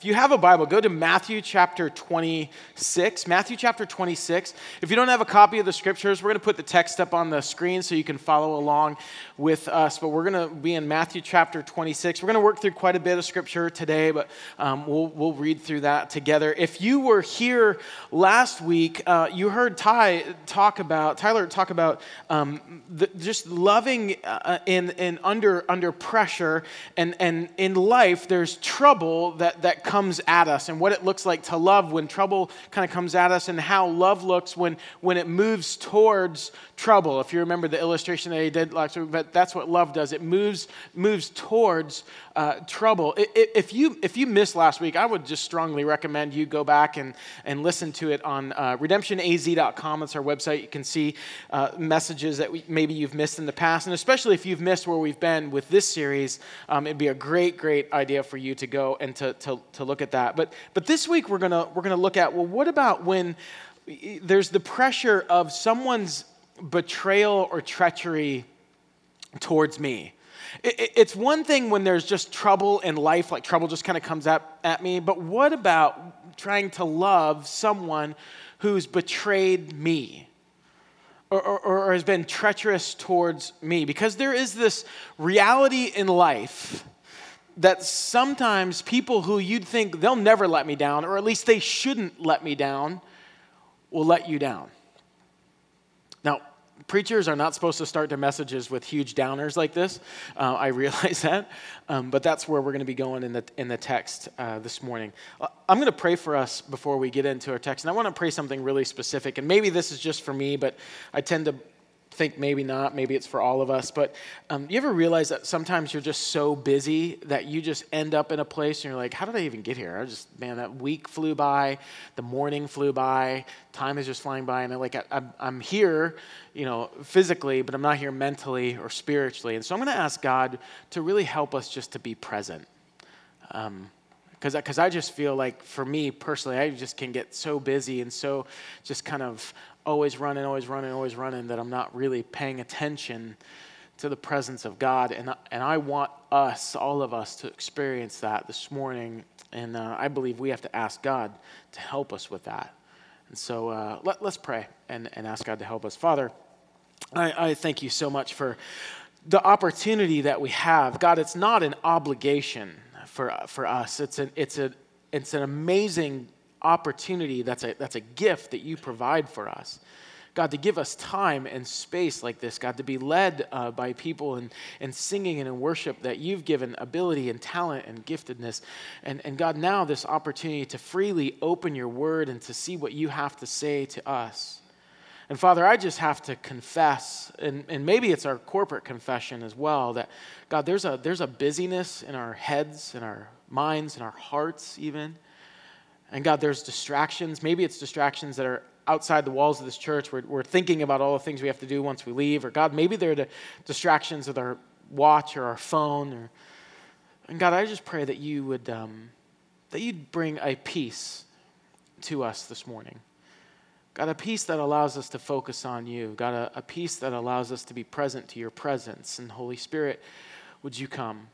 If you have a Bible, go to Matthew chapter 26. Matthew chapter 26. If you don't have a copy of the scriptures, we're going to put the text up on the screen so you can follow along with us. But we're going to be in Matthew chapter 26. We're going to work through quite a bit of scripture today, but um, we'll, we'll read through that together. If you were here last week, uh, you heard Ty talk about, Tyler talk about um, the, just loving uh, in, in under, under pressure. And, and in life, there's trouble that, that comes at us and what it looks like to love when trouble kind of comes at us and how love looks when, when it moves towards trouble. If you remember the illustration that he did last week, but that's what love does. It moves, moves towards uh, trouble. If you, if you missed last week, I would just strongly recommend you go back and, and listen to it on uh, redemptionaz.com. That's our website. You can see uh, messages that we, maybe you've missed in the past. And especially if you've missed where we've been with this series, um, it'd be a great, great idea for you to go and to, to, to look at that. But, but this week, we're going we're going to look at well, what about when there's the pressure of someone's betrayal or treachery towards me? It's one thing when there's just trouble in life, like trouble just kind of comes up at me, but what about trying to love someone who's betrayed me? Or, or, or, has been treacherous towards me. Because there is this reality in life that sometimes people who you'd think they'll never let me down, or at least they shouldn't let me down, will let you down. Now, preachers are not supposed to start their messages with huge downers like this. Uh, I realize that. Um, but that's where we're going to be going in the, in the text uh, this morning. Uh, I'm going to pray for us before we get into our text. And I want to pray something really specific. And maybe this is just for me, but I tend to think maybe not, maybe it's for all of us. But um, you ever realize that sometimes you're just so busy that you just end up in a place and you're like, how did I even get here? I just, man, that week flew by, the morning flew by, time is just flying by, and I'm like, I, I'm here, you know, physically, but I'm not here mentally or spiritually. And so I'm going to ask God to really help us just to be present. Um, because because I just feel like for me personally, I just can get so busy and so just kind of always running, always running, always running that I'm not really paying attention to the presence of God. And, and I want us, all of us, to experience that this morning. And uh, I believe we have to ask God to help us with that. And so uh, let, us pray and, and ask God to help us. Father, I, I thank you so much for the opportunity that we have. God, it's not an obligation for, for us, it's an, it's, a, it's an amazing opportunity, that's a, that's a gift that you provide for us. God, to give us time and space like this, God, to be led uh, by people and, and singing and in worship that you've given ability and talent and giftedness. And, and God, now this opportunity to freely open your word and to see what you have to say to us. And Father, I just have to confess, and, and maybe it's our corporate confession as well, that God, there's a, there's a busyness in our heads, in our minds, in our hearts, even. And God, there's distractions. Maybe it's distractions that are outside the walls of this church. We're, we're thinking about all the things we have to do once we leave. Or God, maybe they're the distractions with our watch or our phone. Or, and God, I just pray that you would um, that you'd bring a peace to us this morning. God, a peace that allows us to focus on you. God, a, a peace that allows us to be present to your presence. And Holy Spirit, would you come?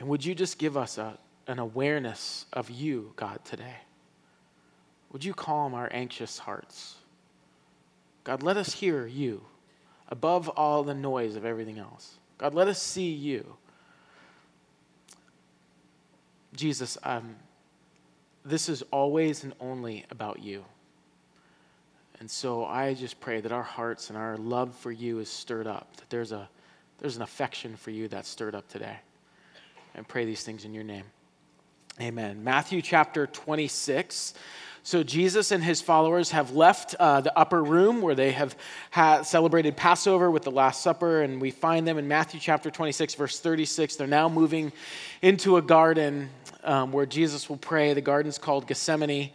And would you just give us a, an awareness of you, God, today. Would you calm our anxious hearts? God, let us hear you above all the noise of everything else. God, let us see you. Jesus, um, this is always and only about you. And so I just pray that our hearts and our love for you is stirred up, that there's, a, there's an affection for you that's stirred up today. And pray these things in your name. Amen. Matthew chapter 26. So, Jesus and his followers have left uh, the upper room where they have had celebrated Passover with the Last Supper, and we find them in Matthew chapter 26, verse 36. They're now moving into a garden um, where Jesus will pray. The garden's called Gethsemane.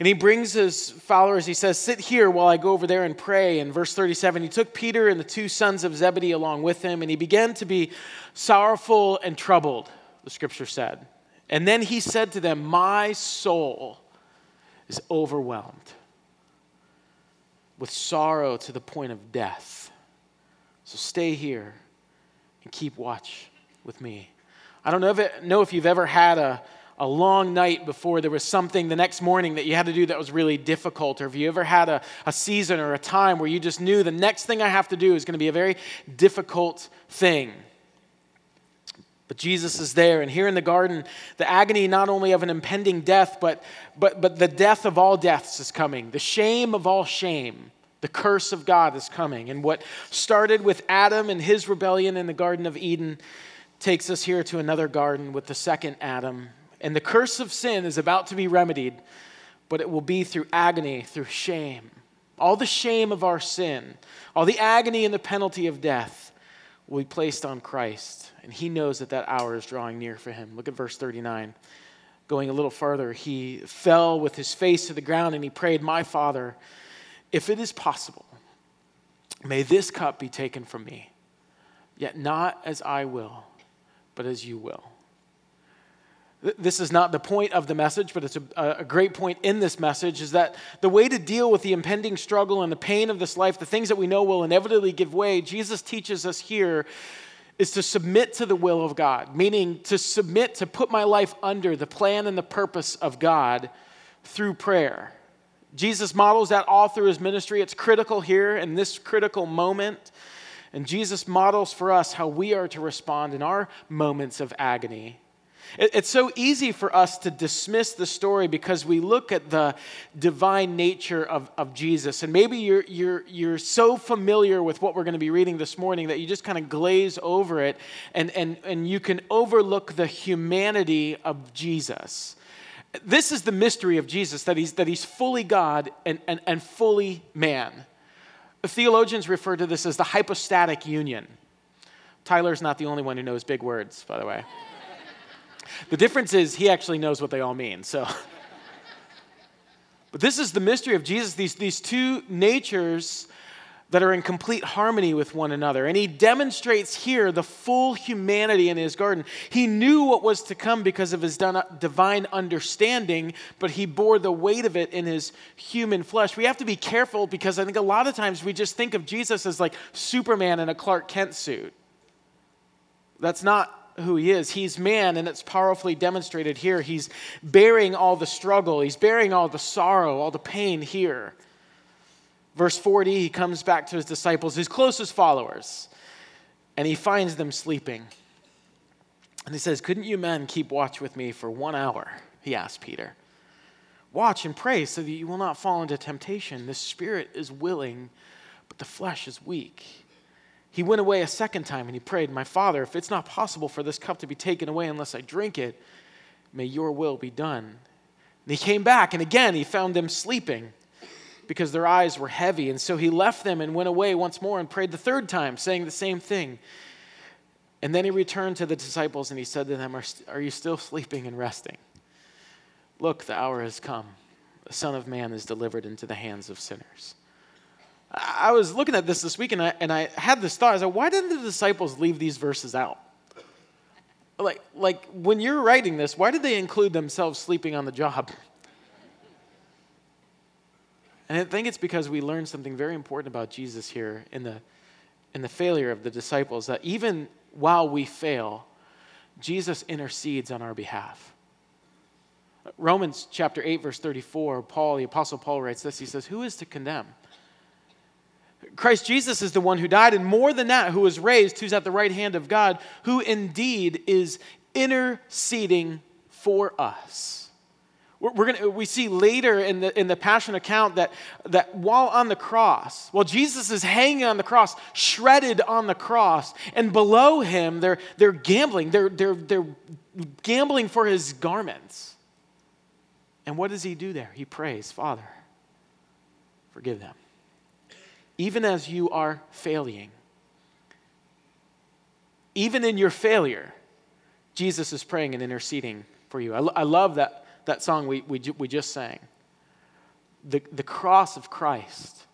And he brings his followers, he says, Sit here while I go over there and pray. In verse 37, he took Peter and the two sons of Zebedee along with him, and he began to be sorrowful and troubled, the scripture said. And then he said to them, My soul is overwhelmed with sorrow to the point of death. So stay here and keep watch with me. I don't know if, it, know if you've ever had a, a long night before there was something the next morning that you had to do that was really difficult, or if you ever had a, a season or a time where you just knew the next thing I have to do is going to be a very difficult thing. But Jesus is there, and here in the garden, the agony not only of an impending death, but, but, but the death of all deaths is coming. The shame of all shame, the curse of God is coming. And what started with Adam and his rebellion in the Garden of Eden takes us here to another garden with the second Adam. And the curse of sin is about to be remedied, but it will be through agony, through shame. All the shame of our sin, all the agony and the penalty of death will be placed on Christ. And he knows that that hour is drawing near for him. Look at verse 39. Going a little further, he fell with his face to the ground and he prayed, My Father, if it is possible, may this cup be taken from me, yet not as I will, but as you will. This is not the point of the message, but it's a, a, great point in this message is that the way to deal with the impending struggle and the pain of this life, the things that we know will inevitably give way, Jesus teaches us here is to submit to the will of God, meaning to submit, to put my life under the plan and the purpose of God through prayer. Jesus models that all through his ministry. It's critical here in this critical moment. And Jesus models for us how we are to respond in our moments of agony it's so easy for us to dismiss the story because we look at the divine nature of, of Jesus. And maybe you're, you're, you're so familiar with what we're going to be reading this morning that you just kind of glaze over it and, and, and you can overlook the humanity of Jesus. This is the mystery of Jesus that he's, that he's fully God and, and, and fully man. Theologians refer to this as the hypostatic union. Tyler's not the only one who knows big words, by the way. The difference is he actually knows what they all mean. So, but this is the mystery of Jesus. These these two natures that are in complete harmony with one another. And he demonstrates here the full humanity in his garden. He knew what was to come because of his divine understanding, but he bore the weight of it in his human flesh. We have to be careful because I think a lot of times we just think of Jesus as like Superman in a Clark Kent suit. That's not who he is. He's man, and it's powerfully demonstrated here. He's bearing all the struggle, he's bearing all the sorrow, all the pain here. Verse 40, he comes back to his disciples, his closest followers, and he finds them sleeping. And he says, Couldn't you men keep watch with me for one hour? He asked Peter. Watch and pray so that you will not fall into temptation. The spirit is willing, but the flesh is weak. He went away a second time and he prayed, My Father, if it's not possible for this cup to be taken away unless I drink it, may your will be done. And he came back, and again he found them sleeping because their eyes were heavy. And so he left them and went away once more and prayed the third time, saying the same thing. And then he returned to the disciples and he said to them, Are, are you still sleeping and resting? Look, the hour has come. The Son of Man is delivered into the hands of sinners. I was looking at this this week and I, and I had this thought. I was like, why didn't the disciples leave these verses out? Like, like when you're writing this, why did they include themselves sleeping on the job? And I think it's because we learned something very important about Jesus here in the, in the failure of the disciples that even while we fail, Jesus intercedes on our behalf. Romans chapter 8, verse 34, Paul, the Apostle Paul writes this. He says, Who is to condemn? Christ Jesus is the one who died, and more than that, who was raised, who's at the right hand of God, who indeed is interceding for us. We're, gonna, we see later in the, in the Passion account that, that while on the cross, while Jesus is hanging on the cross, shredded on the cross, and below him, they're, they're gambling. They're, they're, they're gambling for his garments. And what does he do there? He prays, Father, forgive them even as you are failing. Even in your failure, Jesus is praying and interceding for you. I, I love that, that song we, we, we just sang. The, the cross of Christ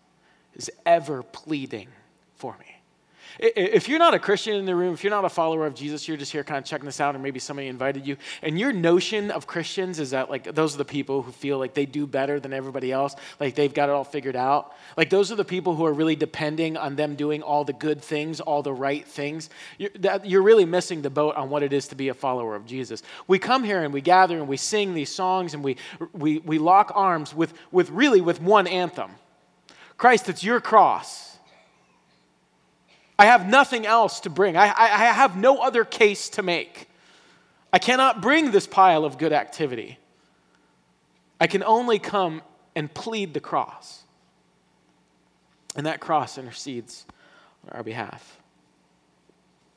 is ever pleading for me. If you're not a Christian in the room, if you're not a follower of Jesus, you're just here kind of checking this out, or maybe somebody invited you, and your notion of Christians is that like those are the people who feel like they do better than everybody else, like they've got it all figured out. Like those are the people who are really depending on them doing all the good things, all the right things. You're, that, you're really missing the boat on what it is to be a follower of Jesus. We come here and we gather and we sing these songs and we, we, we lock arms with, with really with one anthem Christ, it's your cross. I have nothing else to bring. I, I, have no other case to make. I cannot bring this pile of good activity. I can only come and plead the cross. And that cross intercedes on our behalf.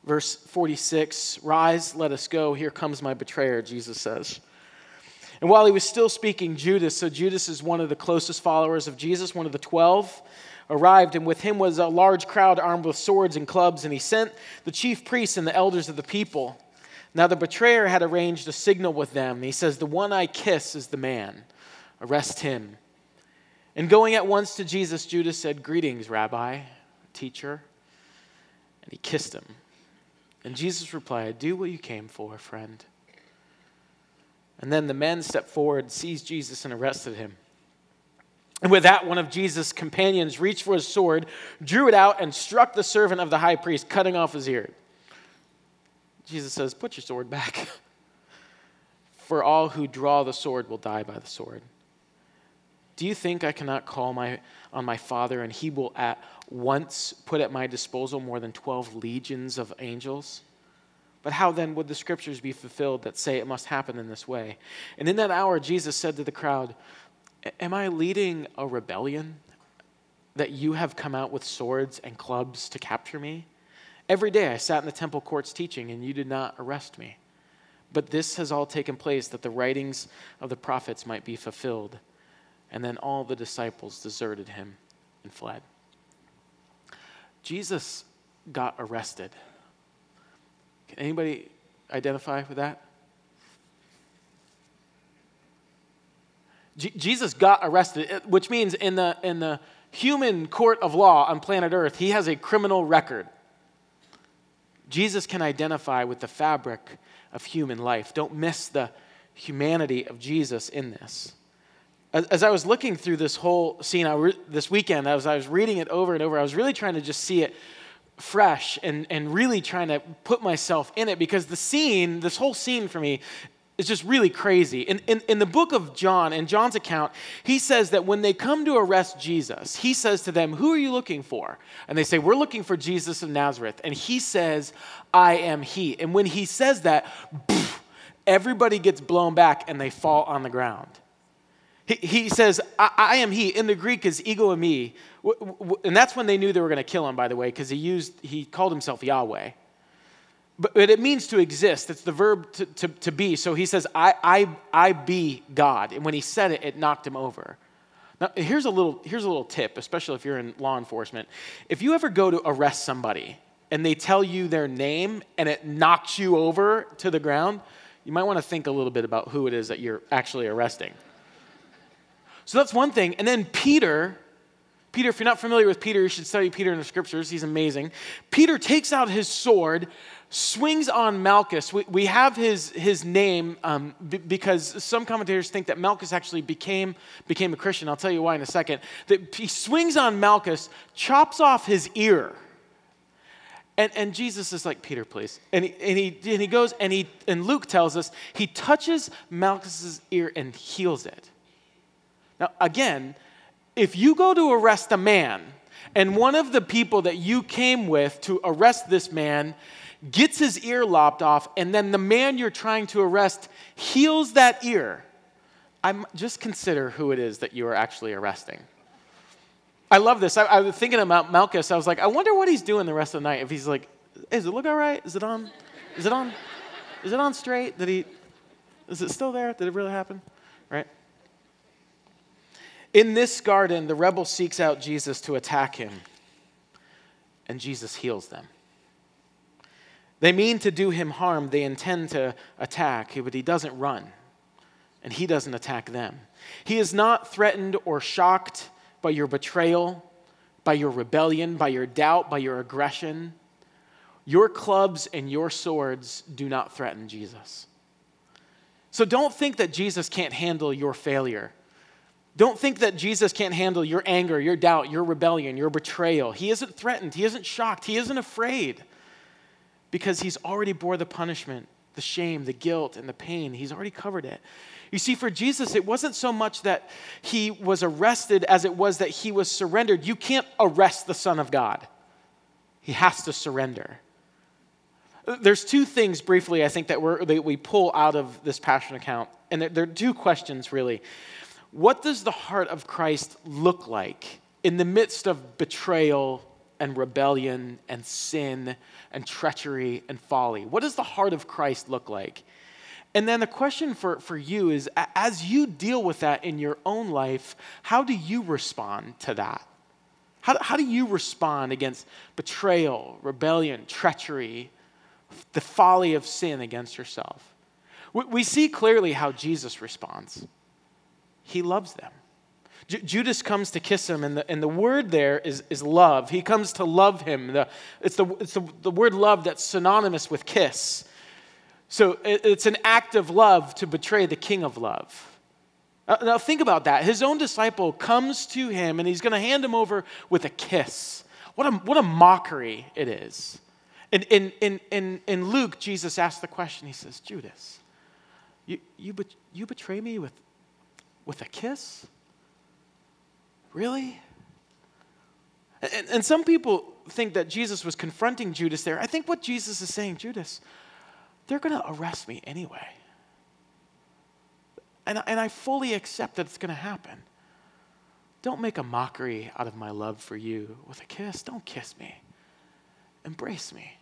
Verse 46 Rise, let us go. Here comes my betrayer, Jesus says. And while he was still speaking, Judas, so Judas is one of the closest followers of Jesus, one of the 12, arrived, and with him was a large crowd armed with swords and clubs, and he sent the chief priests and the elders of the people. Now the betrayer had arranged a signal with them. He says, The one I kiss is the man. Arrest him. And going at once to Jesus, Judas said, Greetings, Rabbi, teacher. And he kissed him. And Jesus replied, Do what you came for, friend. And then the men stepped forward, seized Jesus, and arrested him. And with that, one of Jesus' companions reached for his sword, drew it out, and struck the servant of the high priest, cutting off his ear. Jesus says, Put your sword back. For all who draw the sword will die by the sword. Do you think I cannot call my, on my Father, and he will at once put at my disposal more than 12 legions of angels? But how then would the scriptures be fulfilled that say it must happen in this way? And in that hour, Jesus said to the crowd, Am I leading a rebellion that you have come out with swords and clubs to capture me? Every day I sat in the temple courts teaching, and you did not arrest me. But this has all taken place that the writings of the prophets might be fulfilled. And then all the disciples deserted him and fled. Jesus got arrested. Can anybody identify with that? J- Jesus got arrested, which means in the, in the human court of law on planet Earth, he has a criminal record. Jesus can identify with the fabric of human life. Don't miss the humanity of Jesus in this. As, as I was looking through this whole scene re- this weekend, as I was reading it over and over, I was really trying to just see it fresh and, and really trying to put myself in it because the scene, this whole scene for me, it's just really crazy. In, in, in, the book of John, in John's account, he says that when they come to arrest Jesus, he says to them, Who are you looking for? And they say, We're looking for Jesus of Nazareth. And he says, I am he. And when he says that, everybody gets blown back and they fall on the ground. He, he says, I, I, am he. In the Greek is ego eimi. And that's when they knew they were going to kill him, by the way, because he used, he called himself Yahweh. But, it means to exist. It's the verb to, to, to be. So he says, I, I, I be God. And when he said it, it knocked him over. Now, here's a, little, here's a little tip, especially if you're in law enforcement. If you ever go to arrest somebody and they tell you their name and it knocks you over to the ground, you might want to think a little bit about who it is that you're actually arresting. So that's one thing. And then Peter, Peter, if you're not familiar with Peter, you should study Peter in the scriptures. He's amazing. Peter takes out his sword swings on Malchus. We, we have his, his name um, b- because some commentators think that Malchus actually became, became a Christian. I'll tell you why in a second. That he swings on Malchus, chops off his ear. And, and Jesus is like, Peter, please. And he, and, he, and he goes, and, he, and Luke tells us, he touches Malchus's ear and heals it. Now, again, if you go to arrest a man, and one of the people that you came with to arrest this man gets his ear lopped off, and then the man you're trying to arrest heals that ear, I'm just consider who it is that you are actually arresting. I love this. I, I, was thinking about Malchus. I was like, I wonder what he's doing the rest of the night. If he's like, does it look all right? Is it on? Is it on? Is it on straight? Did he? Is it still there? Did it really happen? Right? In this garden, the rebel seeks out Jesus to attack him, and Jesus heals them. They mean to do him harm, they intend to attack, but he doesn't run, and he doesn't attack them. He is not threatened or shocked by your betrayal, by your rebellion, by your doubt, by your aggression. Your clubs and your swords do not threaten Jesus. So don't think that Jesus can't handle your failure. Don't think that Jesus can't handle your anger, your doubt, your rebellion, your betrayal. He isn't threatened, he isn't shocked, he isn't afraid because he's already bore the punishment, the shame, the guilt, and the pain. He's already covered it. You see, for Jesus, it wasn't so much that he was arrested as it was that he was surrendered. You can't arrest the Son of God, he has to surrender. There's two things briefly I think that, that we pull out of this passion account, and there are two questions really. What does the heart of Christ look like in the midst of betrayal and rebellion and sin and treachery and folly? What does the heart of Christ look like? And then the question for, for you is as you deal with that in your own life, how do you respond to that? How, how do you respond against betrayal, rebellion, treachery, the folly of sin against yourself? We, we see clearly how Jesus responds he loves them. J- Judas comes to kiss him, and the, and the word there is, is love. He comes to love him. The, it's the, it's the, the word love that's synonymous with kiss. So it, it's an act of love to betray the king of love. Now, now think about that. His own disciple comes to him, and he's going to hand him over with a kiss. What a, what a mockery it is. In, in, in, in, in Luke, Jesus asks the question He says, Judas, you, you, you betray me with with a kiss? Really? And, and, some people think that Jesus was confronting Judas there. I think what Jesus is saying, Judas, they're going to arrest me anyway. And, and I fully accept that it's going to happen. Don't make a mockery out of my love for you with a kiss. Don't kiss me. Embrace me.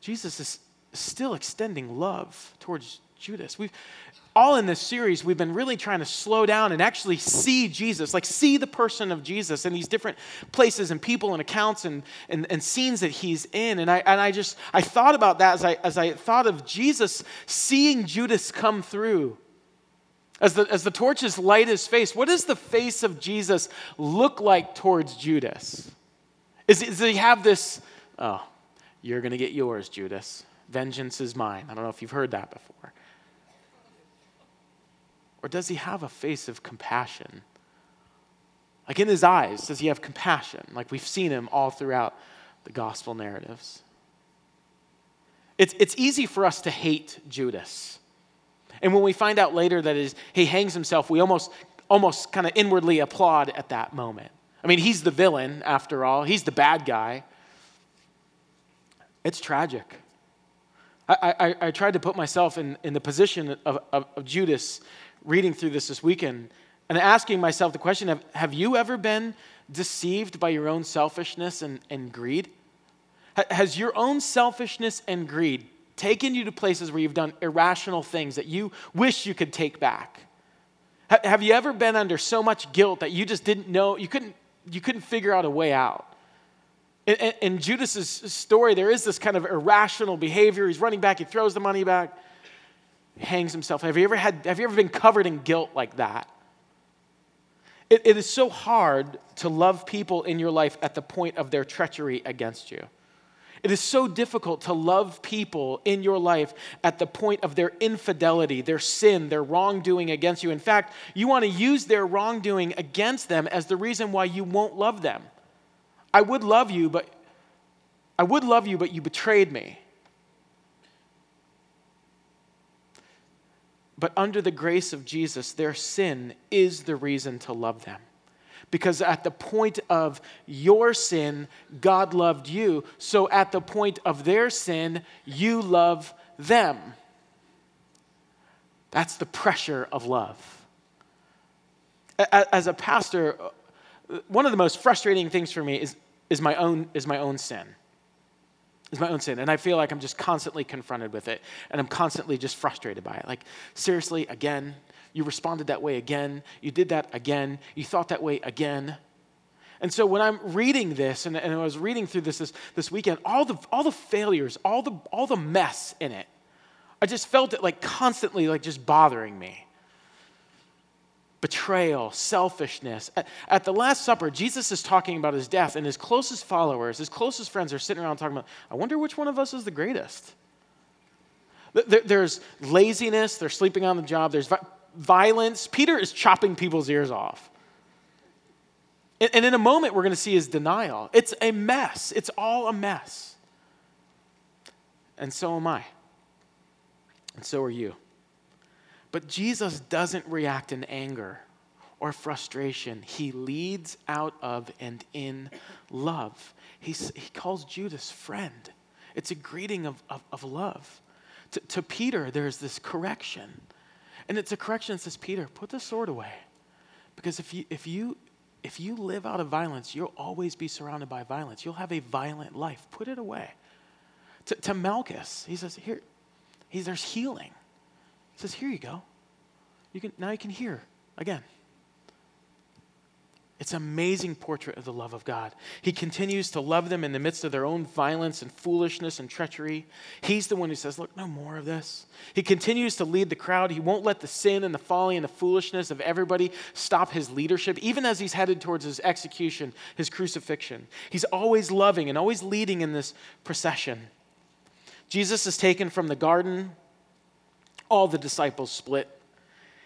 Jesus is still extending love towards Judas. We've all in this series we've been really trying to slow down and actually see Jesus, like see the person of Jesus in these different places and people and accounts and, and, and scenes that he's in. And I and I just I thought about that as I as I thought of Jesus seeing Judas come through. As the, as the torches light his face, what does the face of Jesus look like towards Judas? Is, does he have this, oh, you're going to get yours, Judas. Vengeance is mine. I don't know if you've heard that before. Or does he have a face of compassion? Like in his eyes, does he have compassion? Like we've seen him all throughout the gospel narratives. It's, it's easy for us to hate Judas. And when we find out later that he hangs himself, we almost, almost kind of inwardly applaud at that moment. I mean, he's the villain, after all, he's the bad guy. It's tragic. I, I, I tried to put myself in, in the position of, of, of Judas reading through this this weekend and asking myself the question of have you ever been deceived by your own selfishness and, and greed? Has your own selfishness and greed taken you to places where you've done irrational things that you wish you could take back? Have you ever been under so much guilt that you just didn't know, you couldn't, you couldn't figure out a way out? In, in Judas's story, there is this kind of irrational behavior. He's running back, he throws the money back hangs himself. Have you ever had have you ever been covered in guilt like that? It, it is so hard to love people in your life at the point of their treachery against you. It is so difficult to love people in your life at the point of their infidelity, their sin, their wrongdoing against you. In fact, you want to use their wrongdoing against them as the reason why you won't love them. I would love you, but I would love you, but you betrayed me. But under the grace of Jesus, their sin is the reason to love them. Because at the point of your sin, God loved you. So at the point of their sin, you love them. That's the pressure of love. As a pastor, one of the most frustrating things for me is, is, my, own, is my own sin is my own sin. And I feel like I'm just constantly confronted with it. And I'm constantly just frustrated by it. Like, seriously, again? You responded that way again. You did that again. You thought that way again. And so when I'm reading this, and, and I was reading through this, this this weekend, all the, all the failures, all the, all the mess in it, I just felt it like constantly like just bothering me. Betrayal, selfishness. At, at, the Last Supper, Jesus is talking about his death, and his closest followers, his closest friends are sitting around talking about, I wonder which one of us is the greatest. There, there's laziness, they're sleeping on the job, there's vi- violence. Peter is chopping people's ears off. And, and in a moment, we're going to see his denial. It's a mess, it's all a mess. And so am I. And so are you. But Jesus doesn't react in anger or frustration. He leads out of and in love. He's, he calls Judas friend. It's a greeting of, of, of love. To, to Peter, there's this correction. And it's a correction that says, Peter, put the sword away. Because if you, if, you, if you live out of violence, you'll always be surrounded by violence. You'll have a violent life. Put it away. To, to Malchus, he says, Here, he, there's healing says, Here you go. You can, now you can hear again. It's an amazing portrait of the love of God. He continues to love them in the midst of their own violence and foolishness and treachery. He's the one who says, Look, no more of this. He continues to lead the crowd. He won't let the sin and the folly and the foolishness of everybody stop his leadership, even as he's headed towards his execution, his crucifixion. He's always loving and always leading in this procession. Jesus is taken from the garden all the disciples split.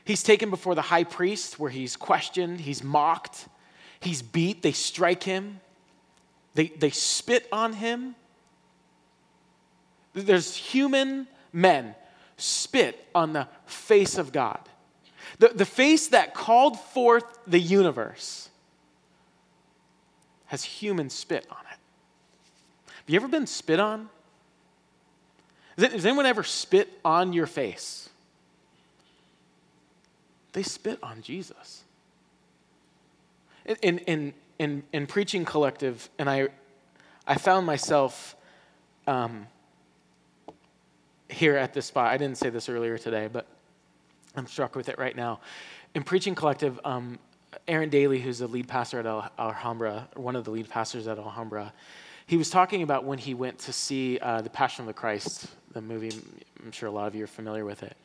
He's taken before the high priest where he's questioned, he's mocked, he's beat, they strike him, they, they spit on him. There's human men spit on the face of God. The, the face that called forth the universe has human spit on it. Have you ever been spit on? Has anyone ever spit on your face? They spit on Jesus. In, in, in, in preaching collective, and I, I found myself um, here at this spot. I didn't say this earlier today, but I'm struck with it right now. In preaching collective, um, Aaron Daly, who's the lead pastor at Alhambra, one of the lead pastors at Alhambra, he was talking about when he went to see uh, The Passion of the Christ, the movie. I'm sure a lot of you are familiar with it.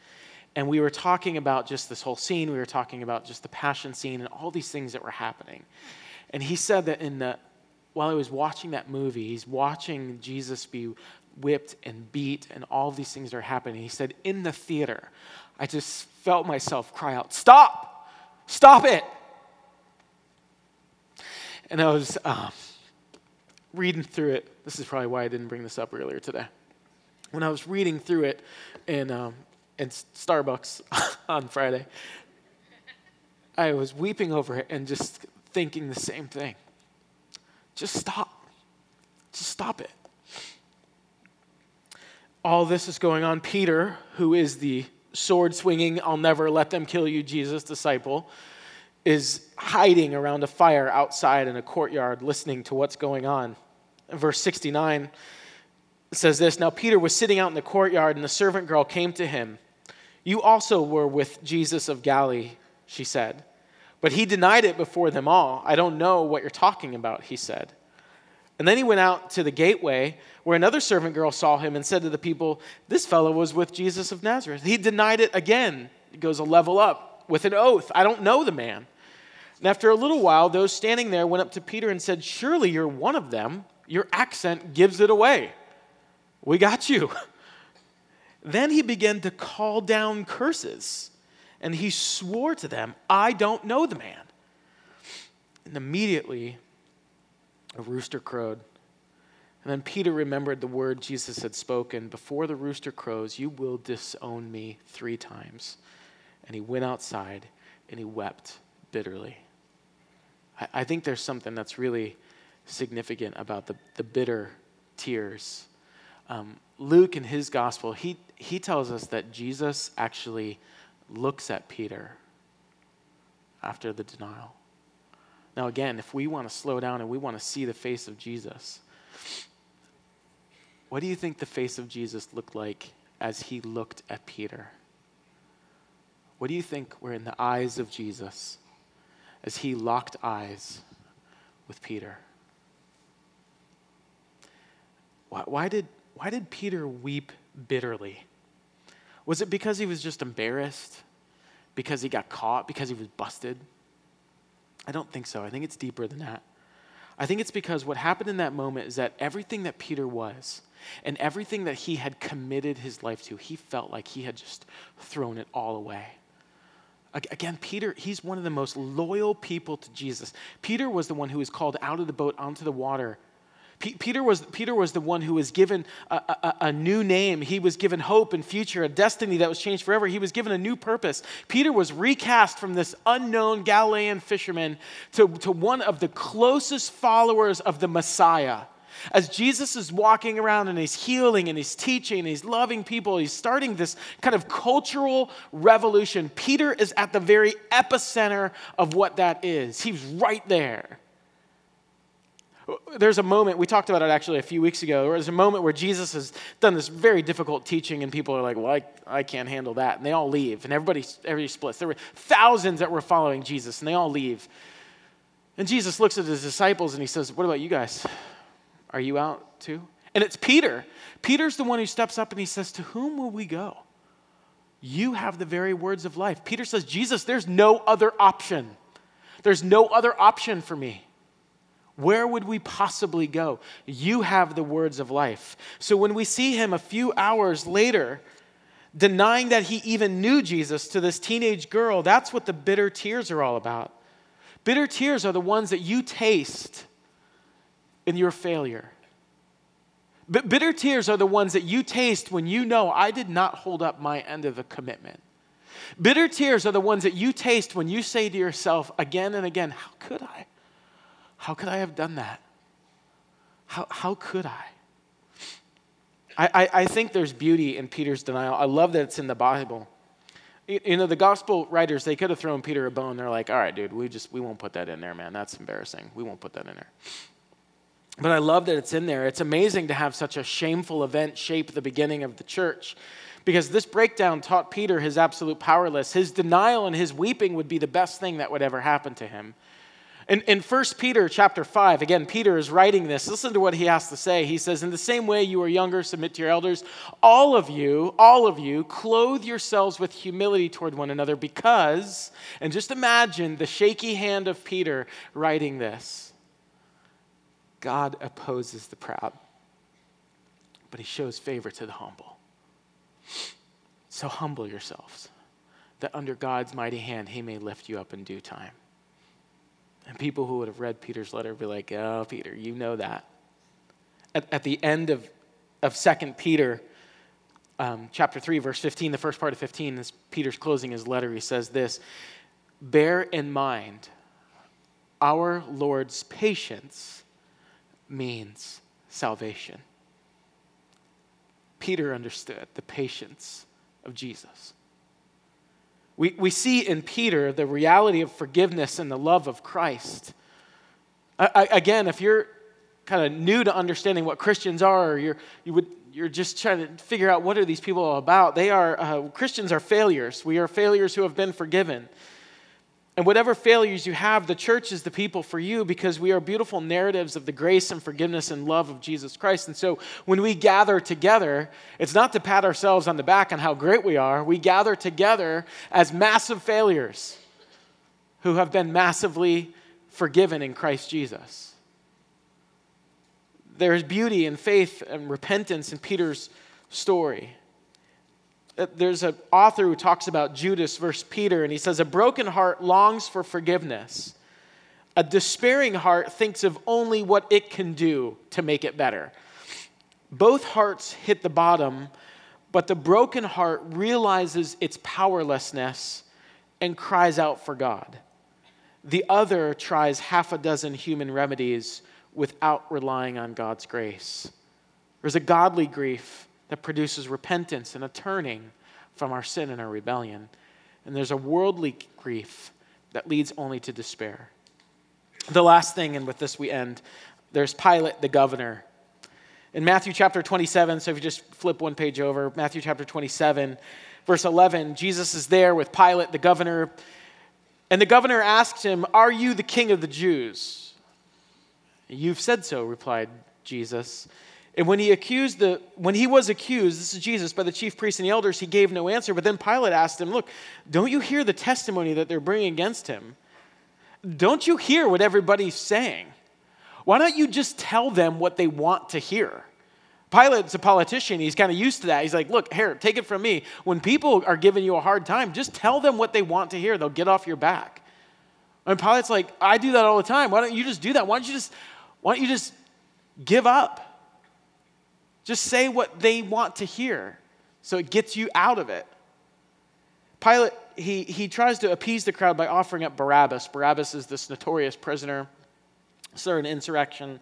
And we were talking about just this whole scene. We were talking about just the passion scene and all these things that were happening. And he said that in the, while he was watching that movie, he's watching Jesus be whipped and beat and all these things are happening. He said, in the theater, I just felt myself cry out, Stop! Stop it! And I was, um, reading through it, this is probably why I didn't bring this up earlier today. When I was reading through it in, um, in Starbucks on Friday, I was weeping over it and just thinking the same thing. Just stop. Just stop it. All this is going on. Peter, who is the sword swinging, I'll never let them kill you, Jesus disciple, is hiding around a fire outside in a courtyard listening to what's going on. Verse 69 says this Now Peter was sitting out in the courtyard, and the servant girl came to him. You also were with Jesus of Galilee, she said. But he denied it before them all. I don't know what you're talking about, he said. And then he went out to the gateway where another servant girl saw him and said to the people, This fellow was with Jesus of Nazareth. He denied it again. It goes a level up with an oath. I don't know the man. And after a little while, those standing there went up to Peter and said, Surely you're one of them. Your accent gives it away. We got you. Then he began to call down curses, and he swore to them, I don't know the man. And immediately a rooster crowed. And then Peter remembered the word Jesus had spoken Before the rooster crows, you will disown me three times. And he went outside and he wept bitterly. I, I think there's something that's really significant about the, the bitter tears. Um, Luke, in his gospel, he, he tells us that Jesus actually looks at Peter after the denial. Now, again, if we want to slow down and we want to see the face of Jesus, what do you think the face of Jesus looked like as he looked at Peter? What do you think were in the eyes of Jesus as he locked eyes with Peter? Why, why, did, why did Peter weep bitterly? Was it because he was just embarrassed? because he got caught, because he was busted? I don't think so. I think it's deeper than that. I think it's because what happened in that moment is that everything that Peter was and everything that he had committed his life to, he felt like he had just thrown it all away. Again, Peter, he's one of the most loyal people to Jesus. Peter was the one who was called out of the boat onto the water Peter was, Peter was the one who was given a, a, a, new name. He was given hope and future, a destiny that was changed forever. He was given a new purpose. Peter was recast from this unknown Galilean fisherman to, to one of the closest followers of the Messiah. As Jesus is walking around and he's healing and he's teaching and he's loving people, he's starting this kind of cultural revolution. Peter is at the very epicenter of what that is. He's right there. There's a moment, we talked about it actually a few weeks ago, there's a moment where Jesus has done this very difficult teaching, and people are like, Well, I, I can't handle that. And they all leave, and everybody, everybody splits. There were thousands that were following Jesus, and they all leave. And Jesus looks at his disciples and he says, What about you guys? Are you out too? And it's Peter. Peter's the one who steps up and he says, To whom will we go? You have the very words of life. Peter says, Jesus, there's no other option. There's no other option for me. Where would we possibly go? You have the words of life. So when we see him a few hours later, denying that he even knew Jesus to this teenage girl, that's what the bitter tears are all about. Bitter tears are the ones that you taste in your failure. But bitter tears are the ones that you taste when you know I did not hold up my end of the commitment. Bitter tears are the ones that you taste when you say to yourself again and again, How could I? How could I have done that? How, how could I? I, I, I think there's beauty in Peter's denial. I love that it's in the Bible. You know, the gospel writers, they could have thrown Peter a bone. They're like, all right, dude, we just, we won't put that in there, man. That's embarrassing. We won't put that in there. But I love that it's in there. It's amazing to have such a shameful event shape the beginning of the church because this breakdown taught Peter his absolute powerless. His denial and his weeping would be the best thing that would ever happen to him. In, in 1 Peter chapter 5, again, Peter is writing this. Listen to what he has to say. He says, In the same way you are younger, submit to your elders. All of you, all of you, clothe yourselves with humility toward one another because, and just imagine the shaky hand of Peter writing this God opposes the proud, but he shows favor to the humble. So humble yourselves, that under God's mighty hand he may lift you up in due time. And people who would have read Peter's letter would be like, oh, Peter, you know that. At, at the end of, of 2 Peter, um, chapter 3, verse 15, the first part of 15, is Peter's closing his letter. He says this Bear in mind, our Lord's patience means salvation. Peter understood the patience of Jesus. We, we see in Peter the reality of forgiveness and the love of Christ. I, I, again, if you're kind of new to understanding what Christians are, or you're, you would, you're just trying to figure out what are these people about, they are, uh, Christians are failures. We are failures who have been forgiven. And whatever failures you have, the church is the people for you because we are beautiful narratives of the grace and forgiveness and love of Jesus Christ. And so when we gather together, it's not to pat ourselves on the back on how great we are. We gather together as massive failures who have been massively forgiven in Christ Jesus. There is beauty and faith and repentance in Peter's story. Uh, there's an author who talks about Judas versus Peter, and he says, A broken heart longs for forgiveness. A despairing heart thinks of only what it can do to make it better. Both hearts hit the bottom, but the broken heart realizes its powerlessness and cries out for God. The other tries half a dozen human remedies without relying on God's grace. There's a godly grief that produces repentance and a turning from our sin and our rebellion. And there's a worldly grief that leads only to despair. The last thing, and with this we end, there's Pilate the governor. In Matthew chapter 27, so if you just flip one page over, Matthew chapter 27, verse 11, Jesus is there with Pilate the governor. And the governor asked him, Are you the king of the Jews? You've said so, replied Jesus. And when he accused the when he was accused, this is Jesus, by the chief priests and the elders, he gave no answer. But then Pilate asked him, Look, don't you hear the testimony that they're bringing against him? Don't you hear what everybody's saying? Why don't you just tell them what they want to hear? Pilate's a politician. He's kind of used to that. He's like, look, here, take it from me. When people are giving you a hard time, just tell them what they want to hear. They'll get off your back. And Pilate's like, I do that all the time. Why don't you just do that? Why don't you just, why don't you just give up? Just say what they want to hear so it gets you out of it. Pilate, he, he tries to appease the crowd by offering up Barabbas. Barabbas is this notorious prisoner, started an insurrection.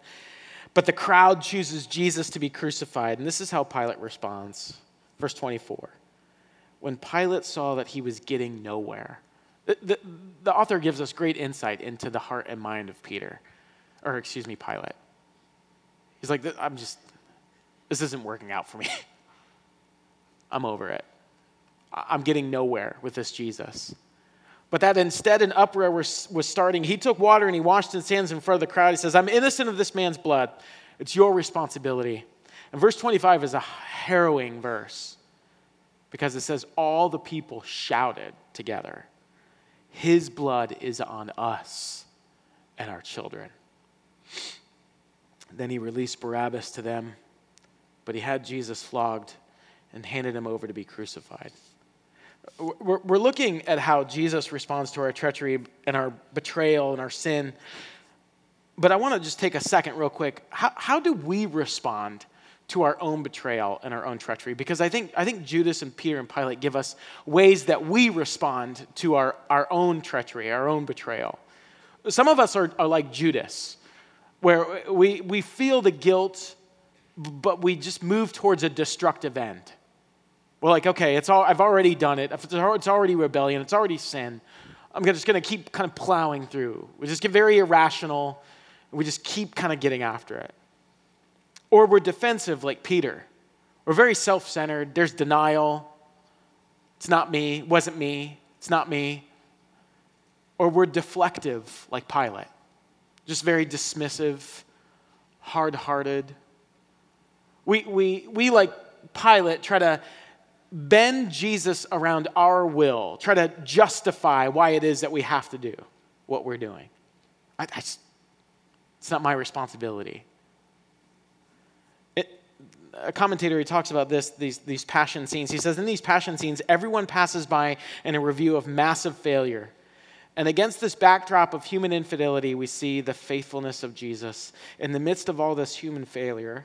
But the crowd chooses Jesus to be crucified. And this is how Pilate responds. Verse 24. When Pilate saw that he was getting nowhere, the, the, the author gives us great insight into the heart and mind of Peter, or excuse me, Pilate. He's like, I'm just, this isn't working out for me. I'm over it. I'm getting nowhere with this Jesus. But that instead an uproar was, was starting. He took water and he washed his hands in front of the crowd. He says, I'm innocent of this man's blood. It's your responsibility. And verse 25 is a harrowing verse because it says, All the people shouted together, His blood is on us and our children. Then he released Barabbas to them but he had Jesus flogged and handed him over to be crucified. We're looking at how Jesus responds to our treachery and our betrayal and our sin. But I want to just take a second, real quick. How, how do we respond to our own betrayal and our own treachery? Because I think, I think Judas and Peter and Pilate give us ways that we respond to our, our own treachery, our own betrayal. Some of us are, are like Judas, where we, we feel the guilt but we just move towards a destructive end. We're like, okay, it's all, I've already done it. It's already rebellion. It's already sin. I'm just going to keep kind of plowing through. We just get very irrational. We just keep kind of getting after it. Or we're defensive like Peter. We're very self centered. There's denial. It's not me. It wasn't me. It's not me. Or we're deflective like Pilate. Just very dismissive, hard hearted we, we, we, like Pilate, try to bend Jesus around our will, try to justify why it is that we have to do what we're doing. I, I, it's not my responsibility. It, a commentator he talks about this these, these passion scenes he says in these passion scenes everyone passes by in a review of massive failure and against this backdrop of human infidelity we see the faithfulness of jesus in the midst of all this human failure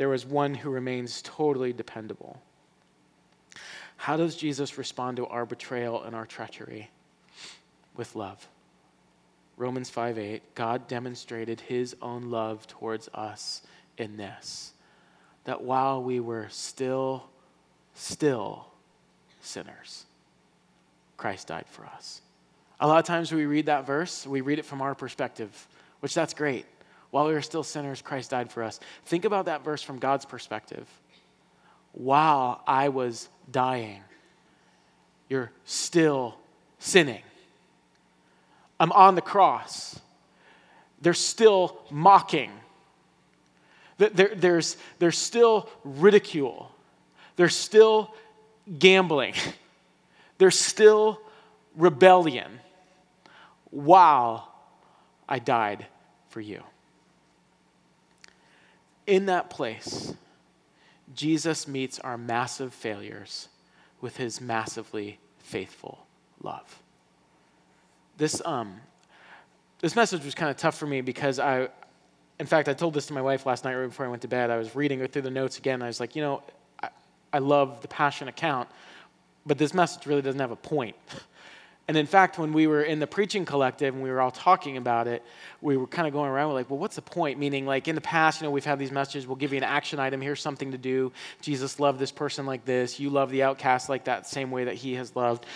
there is one who remains totally dependable. How does Jesus respond to our betrayal and our treachery? With love. Romans 5 8, God demonstrated his own love towards us in this that while we were still, still sinners, Christ died for us. A lot of times we read that verse, we read it from our perspective, which that's great. While we were still sinners, Christ died for us. Think about that verse from God's perspective. While I was dying, you're still sinning. I'm on the cross. They're still mocking. There, there's, there's still ridicule. There's still gambling. There's still rebellion while I died for you in that place, Jesus meets our massive failures with his massively faithful love. This, um, this message was kind of tough for me because I, in fact, I told this to my wife last night right before I went to bed. I was reading through the notes again. I was like, you know, I, I love the passion account, but this message really doesn't have a point. And in fact, when we were in the preaching collective and we were all talking about it, we were kind of going around, we're like, well, what's the point? Meaning, like in the past, you know, we've had these messages, we'll give you an action item, here's something to do. Jesus loved this person like this. You love the outcast like that, same way that he has loved.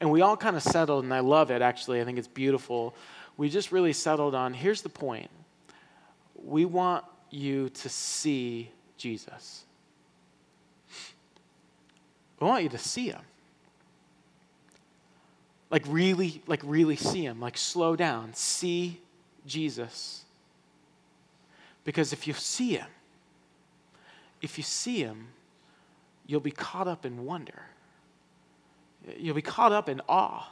And we all kind of settled, and I love it actually, I think it's beautiful. We just really settled on here's the point we want you to see Jesus. We want you to see him like really like really see him like slow down see jesus because if you see him if you see him, you'll be caught up in wonder. You'll be caught up in awe.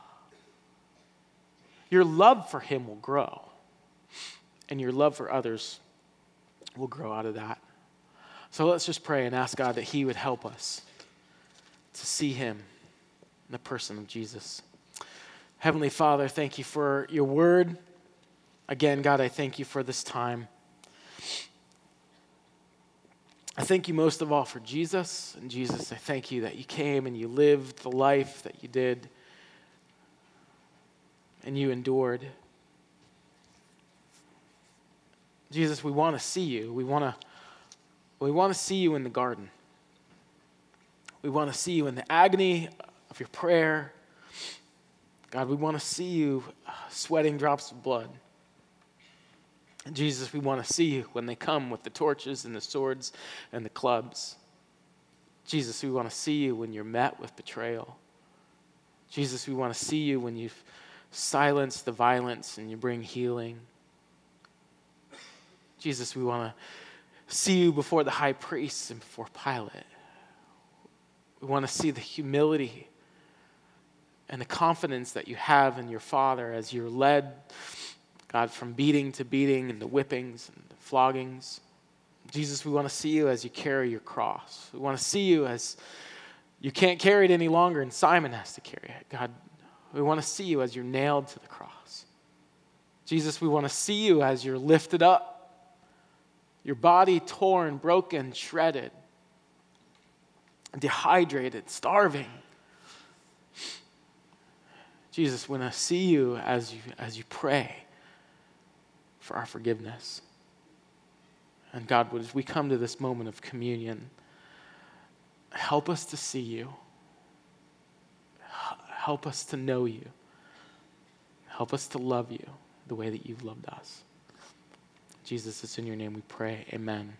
Your love for him will grow, and your love for others will grow out of that. So let's just pray and ask God that he would help us to see him in the person of Jesus. Heavenly Father, thank you for your word. Again, God, I thank you for this time. I thank you most of all for Jesus. And Jesus, I thank you that you came and you lived the life that you did and you endured. Jesus, we want to see you. We want to we want to see you in the garden. We want to see you in the agony of your prayer. God, we want to see you uh, sweating drops of blood. And Jesus, we want to see you when they come with the torches and the swords and the clubs. Jesus, we want to see you when you're met with betrayal. Jesus, we want to see you when you've silenced the violence and you bring healing. Jesus, we want to see you before the high priests and before Pilate. We want to see the humility and the confidence that you have in your Father as you're led God, from beating to beating and the whippings and the floggings. Jesus, we want to see you as you carry your cross. We want to see you as you can't carry it any longer and Simon has to carry it. God, we want to see you as you're nailed to the cross. Jesus, we want to see you as you're lifted up, your body torn, broken, shredded, dehydrated, starving. Jesus, when I see you as you, as you pray for our forgiveness. And God, as we come to this moment of communion, help us to see you. Help us to know you. Help us to love you the way that you've loved us. Jesus, it's in your name we pray. Amen.